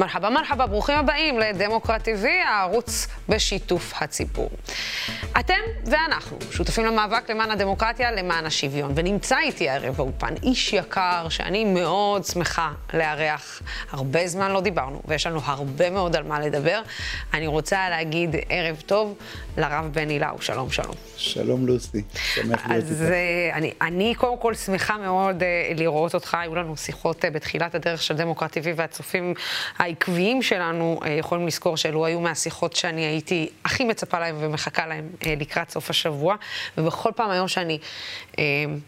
מרחבה מרחבה, ברוכים הבאים לדמוקרט TV, הערוץ בשיתוף הציבור. אתם ואנחנו שותפים למאבק למען הדמוקרטיה, למען השוויון, ונמצא איתי הערב באופן איש יקר שאני מאוד שמחה לארח. הרבה זמן לא דיברנו, ויש לנו הרבה מאוד על מה לדבר. אני רוצה להגיד ערב טוב לרב בני לאו, שלום שלום. שלום לוסי, שמח להיות אז uh, אני, אני קודם כל שמחה מאוד uh, לראות אותך, היו לנו שיחות uh, בתחילת הדרך של דמוקרט TV, והצופים העקביים שלנו uh, יכולים לזכור שאלו היו מהשיחות שאני הייתי הכי מצפה להם ומחכה להם uh, לקראת סוף השבוע, ובכל פעם היום שאני uh,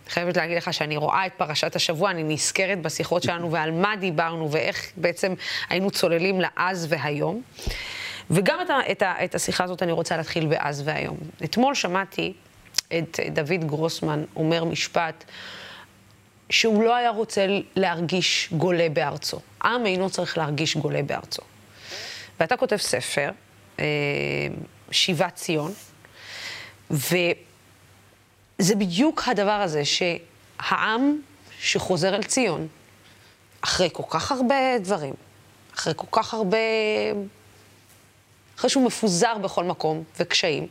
חייבת להגיד לך שאני רואה את פרשת השבוע, אני נזכרת בשיחות שלנו ועל מה דיברנו ואיך בעצם היינו צוללים לאז והיום. וגם את, ה, את, ה, את השיחה הזאת אני רוצה להתחיל באז והיום. אתמול שמעתי את דוד גרוסמן אומר משפט שהוא לא היה רוצה להרגיש גולה בארצו. עם אינו צריך להרגיש גולה בארצו. ואתה כותב ספר, אה, שיבת ציון, וזה בדיוק הדבר הזה שהעם שחוזר אל ציון, אחרי כל כך הרבה דברים, אחרי כל כך הרבה... אחרי שהוא מפוזר בכל מקום וקשיים,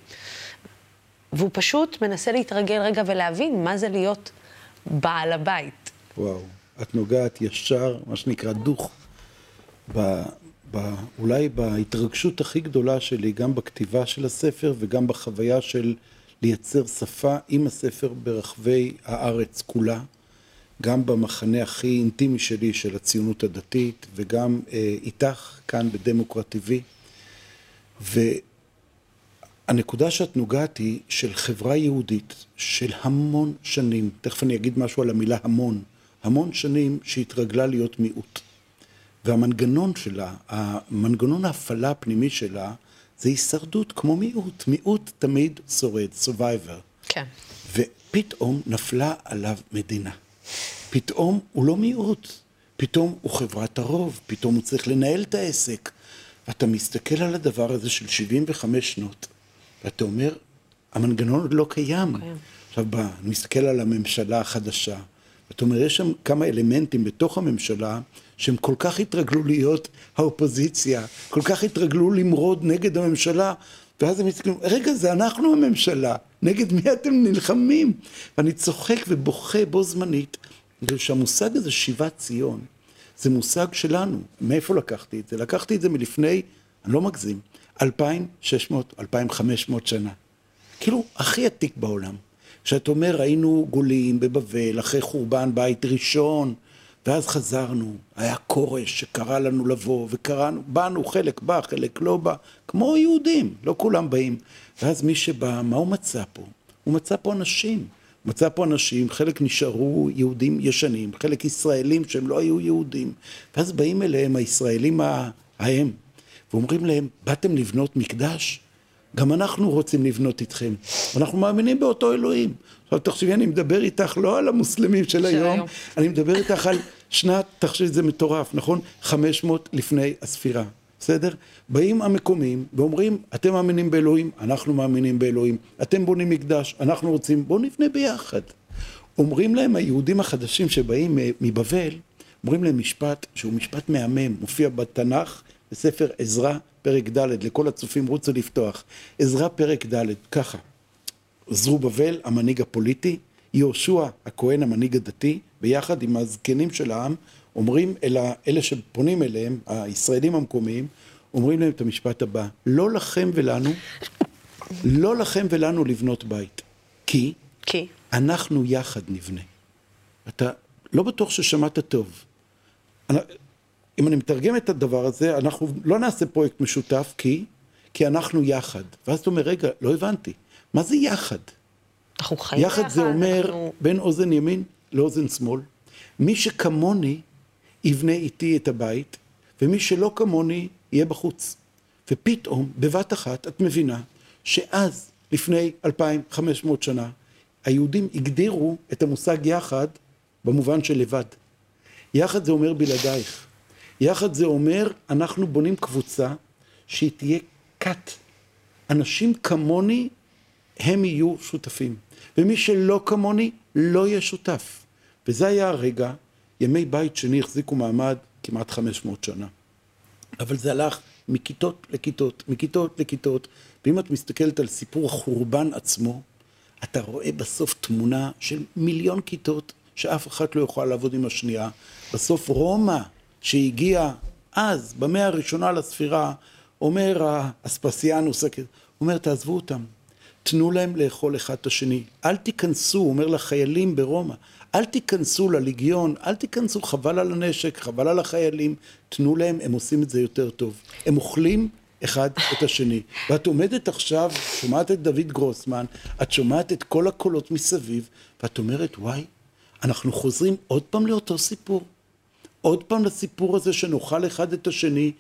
והוא פשוט מנסה להתרגל רגע ולהבין מה זה להיות בעל הבית. וואו, את נוגעת ישר, מה שנקרא דוך, ב, ב, אולי בהתרגשות הכי גדולה שלי, גם בכתיבה של הספר וגם בחוויה של לייצר שפה עם הספר ברחבי הארץ כולה, גם במחנה הכי אינטימי שלי של הציונות הדתית וגם אה, איתך כאן בדמוקרט TV. והנקודה שאת נוגעת היא של חברה יהודית של המון שנים, תכף אני אגיד משהו על המילה המון, המון שנים שהתרגלה להיות מיעוט. והמנגנון שלה, המנגנון ההפעלה הפנימי שלה, זה הישרדות כמו מיעוט. מיעוט תמיד שורד, survivor. כן. ופתאום נפלה עליו מדינה. פתאום הוא לא מיעוט, פתאום הוא חברת הרוב, פתאום הוא צריך לנהל את העסק. ואתה מסתכל על הדבר הזה של 75 שנות, ואתה אומר, המנגנון עוד לא קיים. קיים. עכשיו, בא, אני מסתכל על הממשלה החדשה, ואתה אומר, יש שם כמה אלמנטים בתוך הממשלה שהם כל כך התרגלו להיות האופוזיציה, כל כך התרגלו למרוד נגד הממשלה, ואז הם מסתכלים, רגע, זה אנחנו הממשלה, נגד מי אתם נלחמים? ואני צוחק ובוכה בו זמנית, בגלל שהמושג הזה, שיבת ציון, זה מושג שלנו. מאיפה לקחתי את זה? לקחתי את זה מלפני, אני לא מגזים, 2,600, 2,500 שנה. כאילו, הכי עתיק בעולם. כשאתה אומר, היינו גולים בבבל, אחרי חורבן בית ראשון, ואז חזרנו, היה כורש שקרא לנו לבוא, וקראנו, באנו, חלק בא, חלק לא בא, כמו יהודים, לא כולם באים. ואז מי שבא, מה הוא מצא פה? הוא מצא פה אנשים. מצא פה אנשים, חלק נשארו יהודים ישנים, חלק ישראלים שהם לא היו יהודים, ואז באים אליהם הישראלים ההם, ואומרים להם, באתם לבנות מקדש? גם אנחנו רוצים לבנות איתכם, אנחנו מאמינים באותו אלוהים. עכשיו תחשבי, אני מדבר איתך לא על המוסלמים של היום, היום, אני מדבר איתך על שנת, תחשבי, זה מטורף, נכון? 500 לפני הספירה. בסדר? באים המקומיים ואומרים, אתם מאמינים באלוהים, אנחנו מאמינים באלוהים, אתם בונים מקדש, אנחנו רוצים, בואו נבנה ביחד. אומרים להם היהודים החדשים שבאים מבבל, אומרים להם משפט שהוא משפט מהמם, מופיע בתנ"ך, בספר עזרא, פרק ד', לכל הצופים רוצו לפתוח. עזרא פרק ד', ככה, זרובבל, המנהיג הפוליטי, יהושע הכהן המנהיג הדתי, ביחד עם הזקנים של העם, אומרים אל אלה שפונים אליהם, הישראלים המקומיים, אומרים להם את המשפט הבא, לא לכם ולנו, לא לכם ולנו לבנות בית, כי, כי אנחנו יחד נבנה. אתה לא בטוח ששמעת טוב. אם אני מתרגם את הדבר הזה, אנחנו לא נעשה פרויקט משותף, כי, כי אנחנו יחד. ואז אתה אומר, רגע, לא הבנתי, מה זה יחד? אנחנו חיים יחד. יחד זה אומר אנחנו... בין אוזן ימין לאוזן שמאל. מי שכמוני יבנה איתי את הבית, ומי שלא כמוני יהיה בחוץ. ופתאום, בבת אחת, את מבינה שאז, לפני 2,500 שנה, היהודים הגדירו את המושג יחד במובן של לבד. יחד זה אומר בלעדייך. יחד זה אומר, אנחנו בונים קבוצה שהיא תהיה כת. אנשים כמוני, הם יהיו שותפים. ומי שלא כמוני, לא יהיה שותף. וזה היה הרגע ימי בית שני החזיקו מעמד כמעט 500 שנה. אבל זה הלך מכיתות לכיתות, מכיתות לכיתות, ואם את מסתכלת על סיפור החורבן עצמו, אתה רואה בסוף תמונה של מיליון כיתות שאף אחת לא יכולה לעבוד עם השנייה. בסוף רומא, שהגיעה אז, במאה הראשונה לספירה, אומר אספסיאנוס, אומר תעזבו אותם, תנו להם לאכול אחד את השני, אל תיכנסו, הוא אומר לחיילים ברומא, אל תיכנסו לליגיון, אל תיכנסו, חבל על הנשק, חבל על החיילים, תנו להם, הם עושים את זה יותר טוב. הם אוכלים אחד את השני. ואת עומדת עכשיו, שומעת את דוד גרוסמן, את שומעת את כל הקולות מסביב, ואת אומרת, וואי, אנחנו חוזרים עוד פעם לאותו סיפור. עוד פעם לסיפור הזה שנאכל אחד את השני.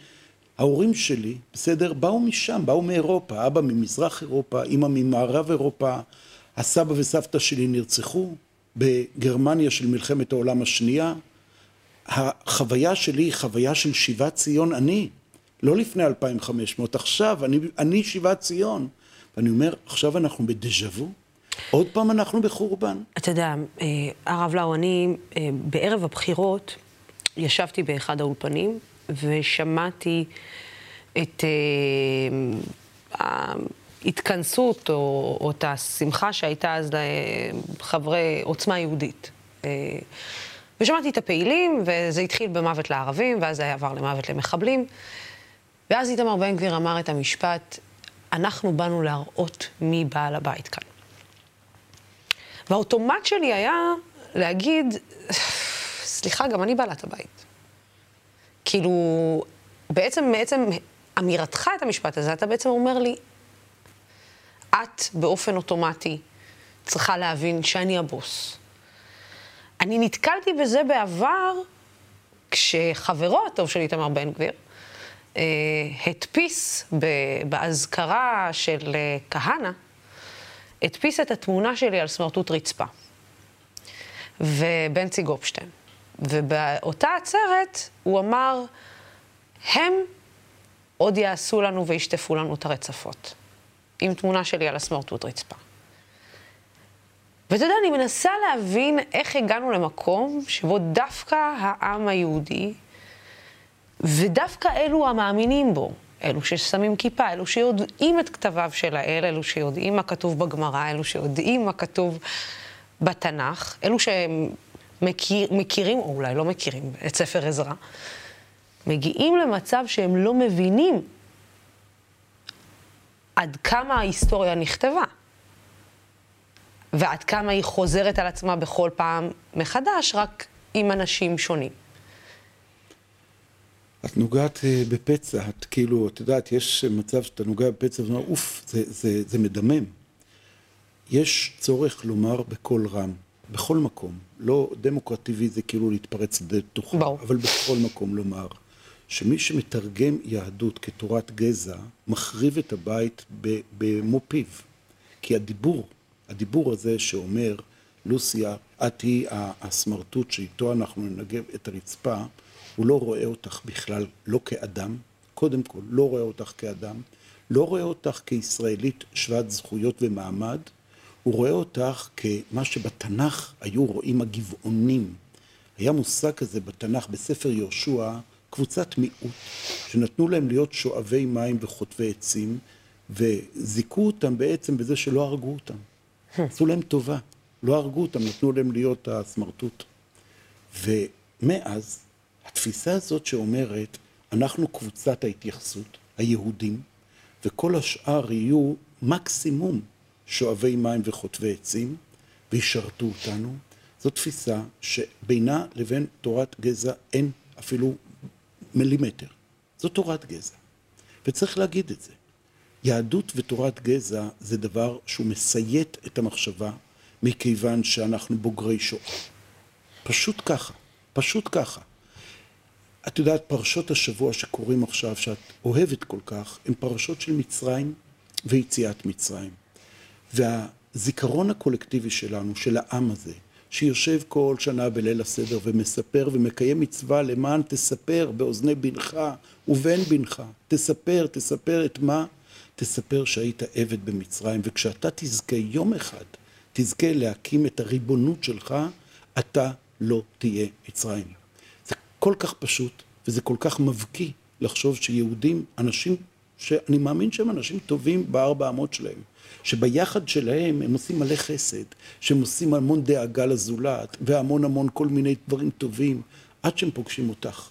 ההורים שלי, בסדר, באו משם, באו מאירופה, אבא ממזרח אירופה, אמא ממערב אירופה, הסבא וסבתא שלי נרצחו בגרמניה של מלחמת העולם השנייה. החוויה שלי היא חוויה של שיבת ציון אני, לא לפני 2500, עכשיו, אני, אני שיבת ציון. ואני אומר, עכשיו אנחנו בדז'ה וו, עוד פעם אנחנו בחורבן. אתה יודע, אה, הרב לאו, אני אה, בערב הבחירות ישבתי באחד האולפנים ושמעתי את אה, ההתכנסות או, או את השמחה שהייתה אז לחברי עוצמה יהודית. ושמעתי את הפעילים, וזה התחיל במוות לערבים, ואז זה עבר למוות למחבלים. ואז איתמר בן גביר אמר את המשפט, אנחנו באנו להראות מי בעל הבית כאן. והאוטומט שלי היה להגיד, סליחה, גם אני בעלת הבית. כאילו, בעצם, בעצם אמירתך את המשפט הזה, אתה בעצם אומר לי, את באופן אוטומטי צריכה להבין שאני הבוס. אני נתקלתי בזה בעבר, כשחברו הטוב של איתמר בן גביר אה, הדפיס באזכרה של אה, כהנא, הדפיס את התמונה שלי על סמרטוט רצפה. ובנצי גופשטיין. ובאותה עצרת הוא אמר, הם עוד יעשו לנו וישטפו לנו את הרצפות. עם תמונה שלי על הסמרטוט רצפה. ואתה יודע, אני מנסה להבין איך הגענו למקום שבו דווקא העם היהודי, ודווקא אלו המאמינים בו, אלו ששמים כיפה, אלו שיודעים את כתביו של האל, אלו שיודעים מה כתוב בגמרא, אלו שיודעים מה כתוב בתנ"ך, אלו שמכירים, או אולי לא מכירים, את ספר עזרא, מגיעים למצב שהם לא מבינים עד כמה ההיסטוריה נכתבה, ועד כמה היא חוזרת על עצמה בכל פעם מחדש, רק עם אנשים שונים. את נוגעת אה, בפצע, את כאילו, את יודעת, יש מצב שאתה נוגע בפצע ואומר, אוף, זה, זה, זה מדמם. יש צורך לומר בקול רם, בכל מקום. לא דמוקרטיבי זה כאילו להתפרץ לתוכה, אבל בכל מקום לומר, שמי שמתרגם יהדות כתורת גזע, מחריב את הבית במו פיו. כי הדיבור, הדיבור הזה שאומר, לוסיה, את היא הסמרטוט שאיתו אנחנו ננגב את הרצפה, הוא לא רואה אותך בכלל, לא כאדם, קודם כל, לא רואה אותך כאדם, לא רואה אותך כישראלית שוות זכויות ומעמד, הוא רואה אותך כמה שבתנ"ך היו רואים הגבעונים. היה מושג כזה בתנ"ך, בספר יהושע, קבוצת מיעוט, שנתנו להם להיות שואבי מים וחוטבי עצים, וזיכו אותם בעצם בזה שלא הרגו אותם. עשו להם טובה, לא הרגו אותם, נתנו להם להיות הסמרטוט. ומאז התפיסה הזאת שאומרת, אנחנו קבוצת ההתייחסות, היהודים, וכל השאר יהיו מקסימום שואבי מים וחוטבי עצים, וישרתו אותנו, זו תפיסה שבינה לבין תורת גזע אין אפילו מילימטר. זו תורת גזע. וצריך להגיד את זה. יהדות ותורת גזע זה דבר שהוא מסייט את המחשבה מכיוון שאנחנו בוגרי שואה. פשוט ככה, פשוט ככה. את יודעת, פרשות השבוע שקורים עכשיו, שאת אוהבת כל כך, הן פרשות של מצרים ויציאת מצרים. והזיכרון הקולקטיבי שלנו, של העם הזה, שיושב כל שנה בליל הסדר ומספר ומקיים מצווה למען תספר באוזני בנך ובן בנך, תספר, תספר את מה? תספר שהיית עבד במצרים, וכשאתה תזכה יום אחד, תזכה להקים את הריבונות שלך, אתה לא תהיה מצרים. כל כך פשוט, וזה כל כך מבקיא לחשוב שיהודים, אנשים שאני מאמין שהם אנשים טובים בארבע אמות שלהם, שביחד שלהם הם עושים מלא חסד, שהם עושים המון דאגה לזולת, והמון המון כל מיני דברים טובים, עד שהם פוגשים אותך.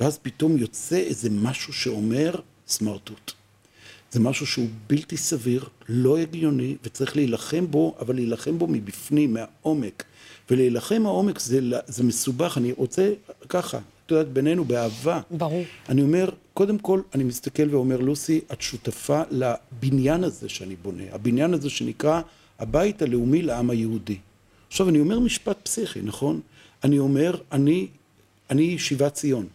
ואז פתאום יוצא איזה משהו שאומר סמרטוט. זה משהו שהוא בלתי סביר, לא הגיוני, וצריך להילחם בו, אבל להילחם בו מבפנים, מהעומק. ולהילחם מהעומק זה, זה מסובך, אני רוצה ככה, את יודעת, בינינו, באהבה. ברור. אני אומר, קודם כל, אני מסתכל ואומר, לוסי, את שותפה לבניין הזה שאני בונה, הבניין הזה שנקרא הבית הלאומי לעם היהודי. עכשיו, אני אומר משפט פסיכי, נכון? אני אומר, אני, אני שיבת ציון.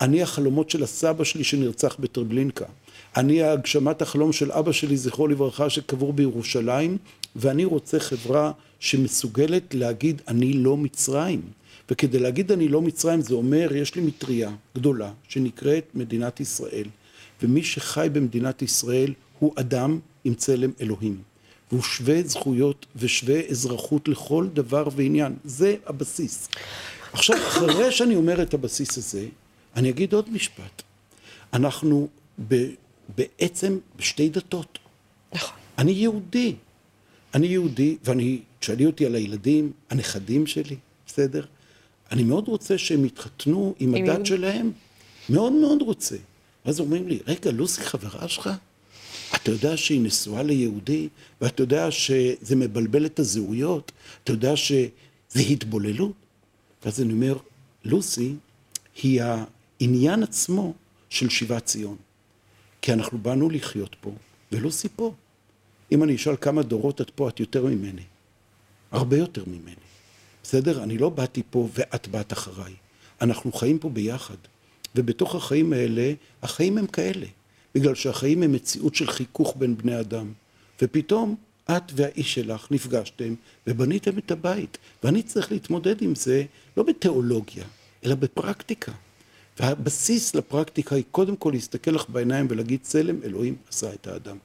אני החלומות של הסבא שלי שנרצח בטרבלינקה. אני הגשמת החלום של אבא שלי, זכרו לברכה, שקבור בירושלים, ואני רוצה חברה שמסוגלת להגיד, אני לא מצרים. וכדי להגיד אני לא מצרים זה אומר, יש לי מטריה גדולה שנקראת מדינת ישראל, ומי שחי במדינת ישראל הוא אדם עם צלם אלוהים. והוא שווה זכויות ושווה אזרחות לכל דבר ועניין. זה הבסיס. עכשיו, אחרי שאני אומר את הבסיס הזה, אני אגיד עוד משפט. אנחנו ב, בעצם בשתי דתות. נכון. אני יהודי. אני יהודי, ואני, תשאלי אותי על הילדים, הנכדים שלי, בסדר? אני מאוד רוצה שהם יתחתנו עם הדת יהוד. שלהם. מאוד מאוד רוצה. ואז אומרים לי, רגע, לוסי חברה שלך? אתה יודע שהיא נשואה ליהודי, ואתה יודע שזה מבלבל את הזהויות, אתה יודע שזה התבוללות? ואז אני אומר, לוסי היא העניין עצמו של שיבת ציון. כי אנחנו באנו לחיות פה, ולוסי פה. אם אני אשאל כמה דורות את פה, את יותר ממני. הרבה יותר ממני. בסדר? אני לא באתי פה ואת באת אחריי. אנחנו חיים פה ביחד. ובתוך החיים האלה, החיים הם כאלה. בגלל שהחיים הם מציאות של חיכוך בין בני אדם. ופתאום את והאיש שלך נפגשתם ובניתם את הבית. ואני צריך להתמודד עם זה לא בתיאולוגיה, אלא בפרקטיקה. והבסיס לפרקטיקה היא קודם כל להסתכל לך בעיניים ולהגיד צלם אלוהים עשה את האדם.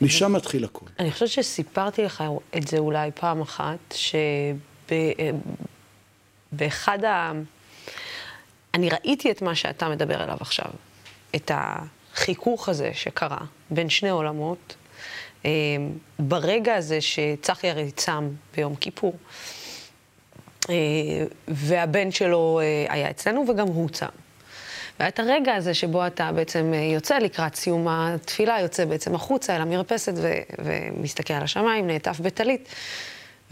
משם מתחיל הכול. אני חושבת שסיפרתי לך את זה אולי פעם אחת, שבאחד ה... אני ראיתי את מה שאתה מדבר עליו עכשיו, את החיכוך הזה שקרה בין שני עולמות, אה, ברגע הזה שצחי הרי צם ביום כיפור, אה, והבן שלו אה, היה אצלנו וגם הוא צם. ואת הרגע הזה שבו אתה בעצם יוצא לקראת סיום התפילה, יוצא בעצם החוצה אל המרפסת ו- ומסתכל על השמיים, נעטף בטלית,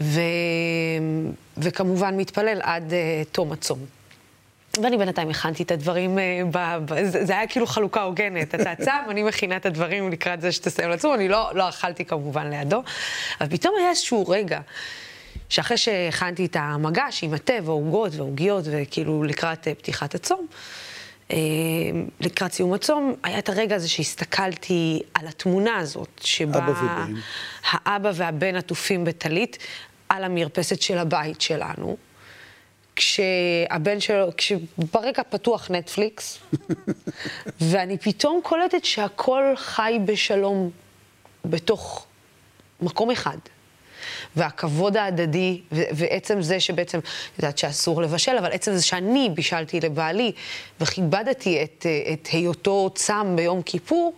ו- וכמובן מתפלל עד uh, תום הצום. ואני בינתיים הכנתי את הדברים, uh, ב- ב- זה, היה כאילו חלוקה הוגנת. אתה צם, אני מכינה את הדברים לקראת זה שתסיים לצום, אני לא, לא אכלתי כמובן לידו, אבל פתאום היה איזשהו רגע. שאחרי שהכנתי את המגש עם התה והעוגות והעוגיות וכאילו לקראת פתיחת הצום, אה, לקראת סיום הצום, היה את הרגע הזה שהסתכלתי על התמונה הזאת, שבה האבא והבן עטופים בטלית על המרפסת של הבית שלנו. כשהבן שלו, כשברקע פתוח נטפליקס, ואני פתאום קולטת שהכל חי בשלום בתוך מקום אחד. והכבוד ההדדי, ועצם זה שבעצם, את יודעת שאסור לבשל, אבל עצם זה שאני בישלתי לבעלי וכיבדתי את, את היותו צם ביום כיפור,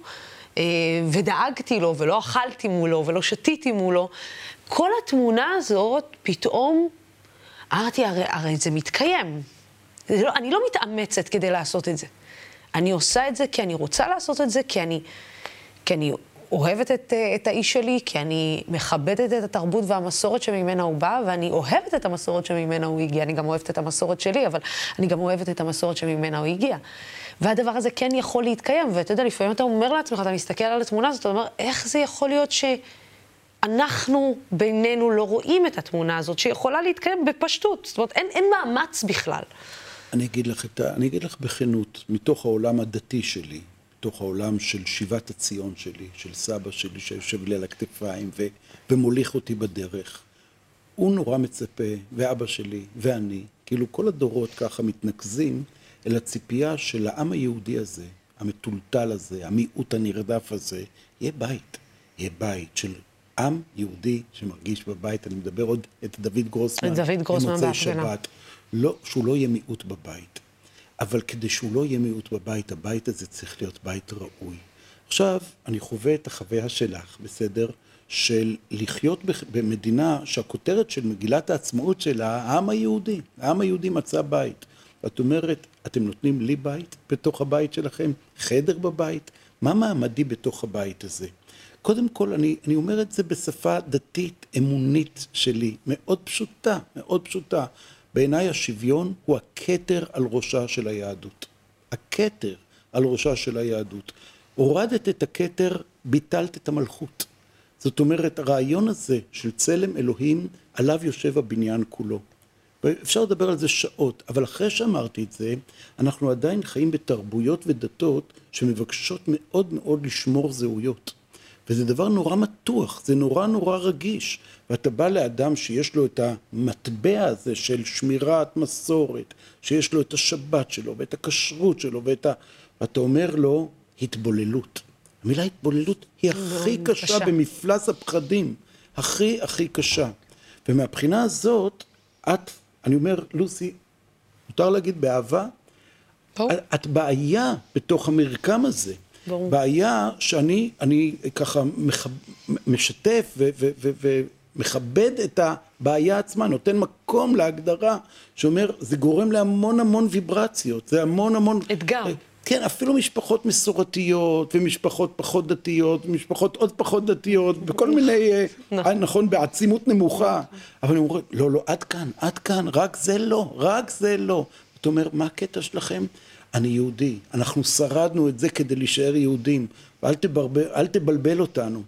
אה, ודאגתי לו, ולא אכלתי מולו, ולא שתיתי מולו, כל התמונה הזאת, פתאום אמרתי, הרי, הרי זה מתקיים. זה לא, אני לא מתאמצת כדי לעשות את זה. אני עושה את זה כי אני רוצה לעשות את זה, כי אני, כי אני אוהבת את, אה, את האיש שלי, כי אני מכבדת את התרבות והמסורת שממנה הוא בא, ואני אוהבת את המסורת שממנה הוא הגיע. אני גם אוהבת את המסורת שלי, אבל אני גם אוהבת את המסורת שממנה הוא הגיע. והדבר הזה כן יכול להתקיים, ואתה יודע, לפעמים אתה אומר לעצמך, אתה מסתכל על התמונה הזאת, אתה אומר, איך זה יכול להיות שאנחנו בינינו לא רואים את התמונה הזאת, שיכולה להתקיים בפשטות? זאת אומרת, אין, אין מאמץ בכלל. אני אגיד לך. אני אגיד לך בכנות, מתוך העולם הדתי שלי, בתוך העולם של שיבת הציון שלי, של סבא שלי שיושב לי על הכתפיים ו, ומוליך אותי בדרך. הוא נורא מצפה, ואבא שלי, ואני, כאילו כל הדורות ככה מתנקזים אל הציפייה של העם היהודי הזה, המטולטל הזה, המיעוט הנרדף הזה, יהיה בית. יהיה בית של עם יהודי שמרגיש בבית. אני מדבר עוד את דוד גרוסמן. את דוד גרוסמן בהפגנה. לא, שהוא לא יהיה מיעוט בבית. אבל כדי שהוא לא יהיה מיעוט בבית, הבית הזה צריך להיות בית ראוי. עכשיו, אני חווה את החוויה שלך, בסדר? של לחיות במדינה שהכותרת של מגילת העצמאות שלה, העם היהודי. העם היהודי מצא בית. ואת אומרת, אתם נותנים לי בית בתוך הבית שלכם? חדר בבית? מה מעמדי בתוך הבית הזה? קודם כל, אני, אני אומר את זה בשפה דתית, אמונית שלי, מאוד פשוטה, מאוד פשוטה. בעיניי השוויון הוא הכתר על ראשה של היהדות. הכתר על ראשה של היהדות. הורדת את הכתר, ביטלת את המלכות. זאת אומרת, הרעיון הזה של צלם אלוהים, עליו יושב הבניין כולו. ואפשר לדבר על זה שעות, אבל אחרי שאמרתי את זה, אנחנו עדיין חיים בתרבויות ודתות שמבקשות מאוד מאוד לשמור זהויות. וזה דבר נורא מתוח, זה נורא נורא רגיש. ואתה בא לאדם שיש לו את המטבע הזה של שמירת מסורת, שיש לו את השבת שלו ואת הכשרות שלו ואת ה... ואתה אומר לו, התבוללות. המילה התבוללות היא הכי קשה, קשה במפלס הפחדים, הכי הכי קשה. ומהבחינה הזאת, את, אני אומר, לוסי, מותר להגיד באהבה, ברור. את בעיה בתוך המרקם הזה. ברור. בעיה שאני אני ככה מח, משתף ומכבד את הבעיה עצמה, נותן מקום להגדרה שאומר, זה גורם להמון המון ויברציות, זה המון המון... אתגר. כן, אפילו משפחות מסורתיות, ומשפחות פחות דתיות, ומשפחות עוד פחות דתיות, וכל מיני, אה, נכון, נכון בעצימות נמוכה. אבל הם אומרים, לא, לא, עד כאן, עד כאן, רק זה לא, רק זה לא. אתה אומר, מה הקטע שלכם? אני יהודי, אנחנו שרדנו את זה כדי להישאר יהודים, ואל תברבל, תבלבל אותנו.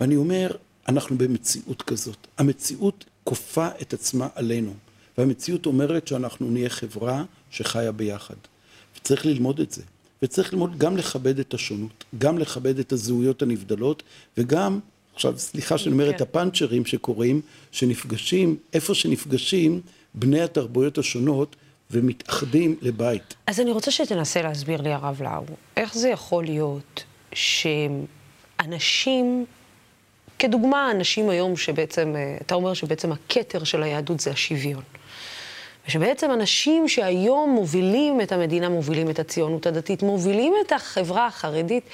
ואני אומר, אנחנו במציאות כזאת. המציאות כופה את עצמה עלינו, והמציאות אומרת שאנחנו נהיה חברה שחיה ביחד. צריך ללמוד את זה. וצריך ללמוד גם לכבד את השונות, גם לכבד את הזהויות הנבדלות, וגם, עכשיו סליחה שאני אומר את כן. הפאנצ'רים שקורים, שנפגשים, איפה שנפגשים בני התרבויות השונות ומתאחדים לבית. אז אני רוצה שתנסה להסביר לי, הרב לאו, איך זה יכול להיות שאנשים, כדוגמה, אנשים היום שבעצם, אה, אתה אומר שבעצם הכתר של היהדות זה השוויון. ושבעצם אנשים שהיום מובילים את המדינה, מובילים את הציונות הדתית, מובילים את החברה החרדית,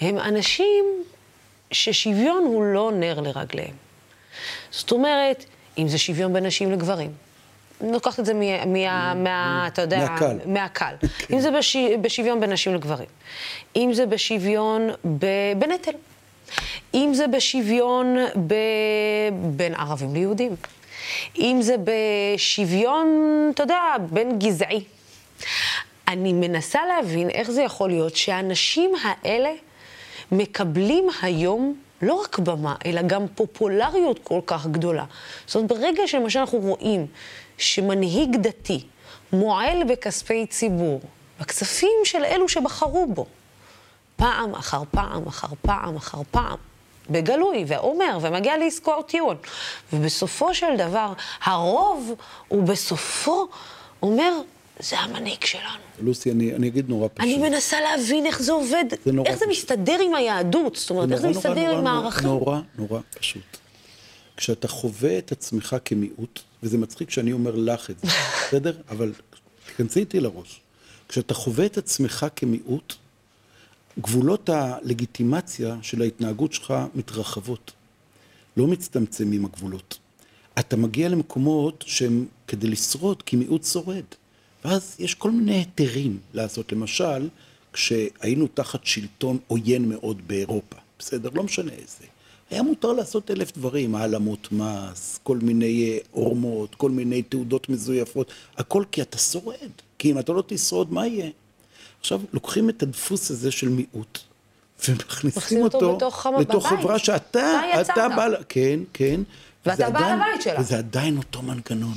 הם אנשים ששוויון הוא לא נר לרגליהם. זאת אומרת, אם זה שוויון בין נשים לגברים, לוקחת את זה מה, מה, מה, אתה יודע, מהקל. מהקל. אם זה בש, בשוויון בין נשים לגברים, אם זה בשוויון ב, בנטל, אם זה בשוויון ב, בין ערבים ליהודים. אם זה בשוויון, אתה יודע, בין גזעי. אני מנסה להבין איך זה יכול להיות שהאנשים האלה מקבלים היום לא רק במה, אלא גם פופולריות כל כך גדולה. זאת אומרת, ברגע שלמשל אנחנו רואים שמנהיג דתי מועל בכספי ציבור, בכספים של אלו שבחרו בו, פעם אחר פעם אחר פעם אחר פעם, בגלוי, ואומר, ומגיע לעסקאות טיעון. ובסופו של דבר, הרוב הוא בסופו אומר, זה המנהיג שלנו. לוסי, אני, אני אגיד נורא פשוט. אני מנסה להבין איך זה עובד, זה איך זה מסתדר עם היהדות, זאת אומרת, איך זה מסתדר נורא, עם הערכים. נורא נורא פשוט. כשאתה חווה את עצמך כמיעוט, וזה מצחיק שאני אומר לך את זה, בסדר? אבל תכנסי איתי לראש. כשאתה חווה את עצמך כמיעוט, גבולות הלגיטימציה של ההתנהגות שלך מתרחבות, לא מצטמצמים הגבולות. אתה מגיע למקומות שהם כדי לשרוד, כי מיעוט שורד. ואז יש כל מיני היתרים לעשות. למשל, כשהיינו תחת שלטון עוין מאוד באירופה, בסדר? לא משנה איזה. היה מותר לעשות אלף דברים, העלמות מס, כל מיני אה, עורמות, כל מיני תעודות מזויפות, הכל כי אתה שורד. כי אם אתה לא תשרוד, מה יהיה? עכשיו, לוקחים את הדפוס הזה של מיעוט, ומכניסים אותו, אותו בתוך, לתוך חברה שאתה, אתה בא, כן, כן. ואתה בעל הבית שלה. וזה עדיין אותו מנגנון.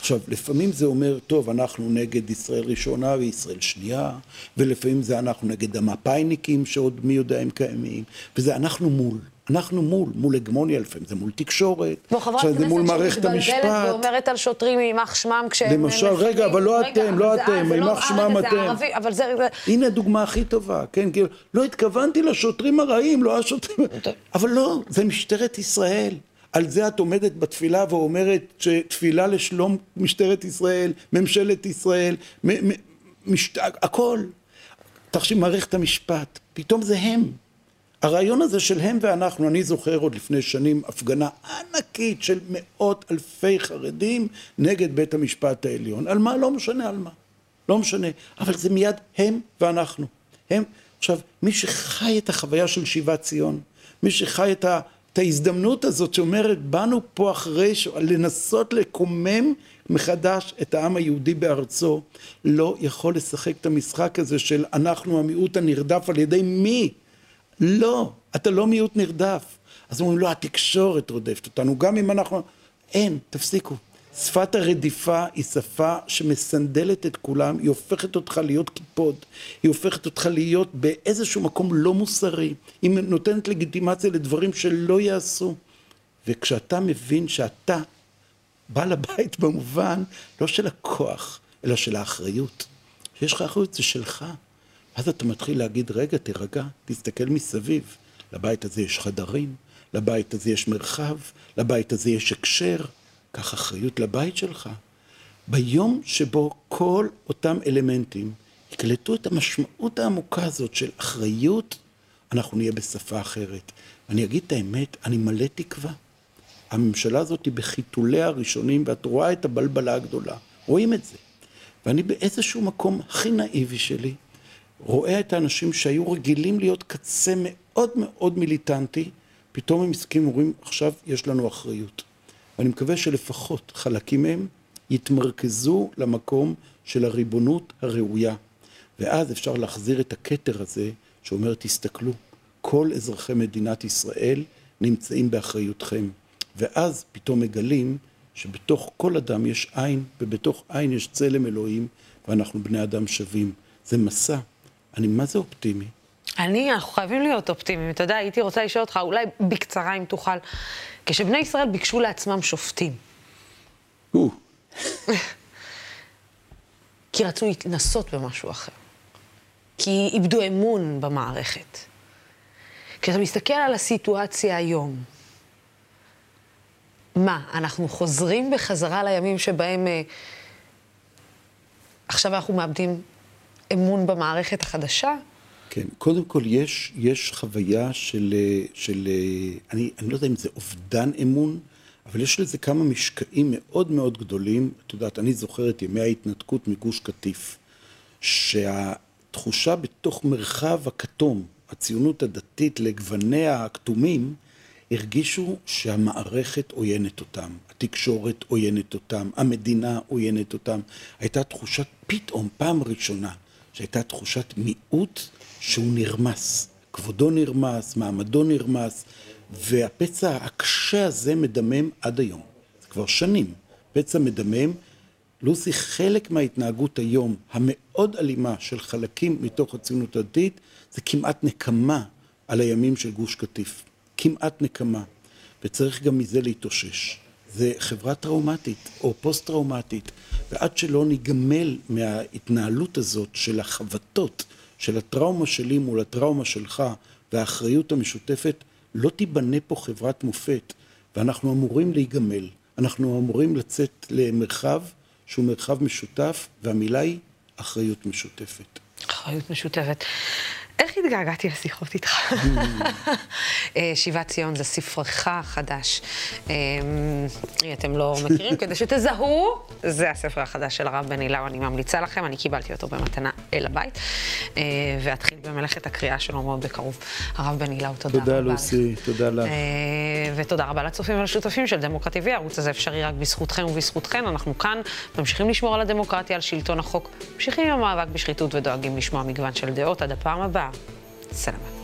עכשיו, לפעמים זה אומר, טוב, אנחנו נגד ישראל ראשונה וישראל שנייה, ולפעמים זה אנחנו נגד המפאיניקים שעוד מי יודע אם קיימים, וזה אנחנו מול. אנחנו מול, מול הגמוניה לפעמים, זה מול תקשורת, עכשיו זה מול מערכת המשפט. כמו חברת כנסת ואומרת על שוטרים יימח שמם כשהם... למשל, רגע, אבל לא אתם, לא אתם, יימח שמם אתם. אבל זה... הנה הדוגמה הכי טובה, כן, כאילו, לא התכוונתי לשוטרים הרעים, לא השוטרים... אבל לא, זה משטרת ישראל. על זה את עומדת בתפילה ואומרת שתפילה לשלום משטרת ישראל, ממשלת ישראל, משת... הכל. תחשיב מערכת המשפט, פתאום זה הם. הרעיון הזה של הם ואנחנו, אני זוכר עוד לפני שנים הפגנה ענקית של מאות אלפי חרדים נגד בית המשפט העליון. על מה? לא משנה על מה. לא משנה. אבל זה מיד הם ואנחנו. הם, עכשיו, מי שחי את החוויה של שיבת ציון, מי שחי את, ה, את ההזדמנות הזאת שאומרת, באנו פה אחרי, ש... לנסות לקומם מחדש את העם היהודי בארצו, לא יכול לשחק את המשחק הזה של אנחנו המיעוט הנרדף על ידי מי? לא, אתה לא מיעוט נרדף. אז אומרים, לא, התקשורת רודפת אותנו, גם אם אנחנו... אין, תפסיקו. שפת הרדיפה היא שפה שמסנדלת את כולם, היא הופכת אותך להיות קיפוד, היא הופכת אותך להיות באיזשהו מקום לא מוסרי, היא נותנת לגיטימציה לדברים שלא יעשו. וכשאתה מבין שאתה בעל הבית במובן לא של הכוח, אלא של האחריות. שיש לך אחריות, זה שלך. אז אתה מתחיל להגיד, רגע, תירגע, תסתכל מסביב. לבית הזה יש חדרים, לבית הזה יש מרחב, לבית הזה יש הקשר. קח אחריות לבית שלך. ביום שבו כל אותם אלמנטים יקלטו את המשמעות העמוקה הזאת של אחריות, אנחנו נהיה בשפה אחרת. אני אגיד את האמת, אני מלא תקווה. הממשלה הזאת היא בחיתוליה הראשונים, ואת רואה את הבלבלה הגדולה. רואים את זה. ואני באיזשהו מקום הכי נאיבי שלי, רואה את האנשים שהיו רגילים להיות קצה מאוד מאוד מיליטנטי, פתאום הם מסכימים, אומרים, עכשיו יש לנו אחריות. ואני מקווה שלפחות חלקים מהם יתמרכזו למקום של הריבונות הראויה. ואז אפשר להחזיר את הכתר הזה שאומר, תסתכלו, כל אזרחי מדינת ישראל נמצאים באחריותכם. ואז פתאום מגלים שבתוך כל אדם יש עין, ובתוך עין יש צלם אלוהים, ואנחנו בני אדם שווים. זה מסע. אני מה זה אופטימי? אני, אנחנו חייבים להיות אופטימיים. אתה יודע, הייתי רוצה לשאול אותך, אולי בקצרה אם תוכל, כשבני ישראל ביקשו לעצמם שופטים. כי רצו להתנסות במשהו אחר. כי איבדו אמון במערכת. כשאתה מסתכל על הסיטואציה היום, מה, אנחנו חוזרים בחזרה לימים שבהם אה, עכשיו אנחנו מאבדים אמון במערכת החדשה? כן, קודם כל יש, יש חוויה של, של אני, אני לא יודע אם זה אובדן אמון, אבל יש לזה כמה משקעים מאוד מאוד גדולים. את יודעת, אני זוכר את ימי ההתנתקות מגוש קטיף, שהתחושה בתוך מרחב הכתום, הציונות הדתית לגווניה הכתומים, הרגישו שהמערכת עוינת אותם, התקשורת עוינת אותם, המדינה עוינת אותם. הייתה תחושה, פתאום, פעם ראשונה, שהייתה תחושת מיעוט שהוא נרמס. כבודו נרמס, מעמדו נרמס, והפצע הקשה הזה מדמם עד היום. זה כבר שנים. פצע מדמם. לוסי, חלק מההתנהגות היום, המאוד אלימה של חלקים מתוך הציונות הדתית, זה כמעט נקמה על הימים של גוש קטיף. כמעט נקמה, וצריך גם מזה להתאושש. זה חברה טראומטית או פוסט-טראומטית, ועד שלא ניגמל מההתנהלות הזאת של החבטות, של הטראומה שלי מול הטראומה שלך והאחריות המשותפת, לא תיבנה פה חברת מופת, ואנחנו אמורים להיגמל. אנחנו אמורים לצאת למרחב שהוא מרחב משותף, והמילה היא אחריות משותפת. אחריות משותפת. איך התגעגעתי לשיחות איתך? אה, שיבת ציון זה ספרך החדש. אה, אם אתם לא מכירים, כדי שתזהו, זה הספר החדש של הרב בן אילאו, אני ממליצה לכם, אני קיבלתי אותו במתנה אל הבית, אה, ואתחיל במלאכת הקריאה שלו מאוד בקרוב. הרב בן אילאו, תודה, תודה רבה לוסי, לך. תודה לך. ותודה רבה לצופים ולשותפים של דמוקרטי TV, הערוץ הזה אפשרי רק בזכותכם ובזכותכן. אנחנו כאן ממשיכים לשמור על הדמוקרטיה, על שלטון החוק, ממשיכים עם המאבק בשחיתות ודואגים לשמוע מגוון של דעות. עד הפעם הבאה. السلامة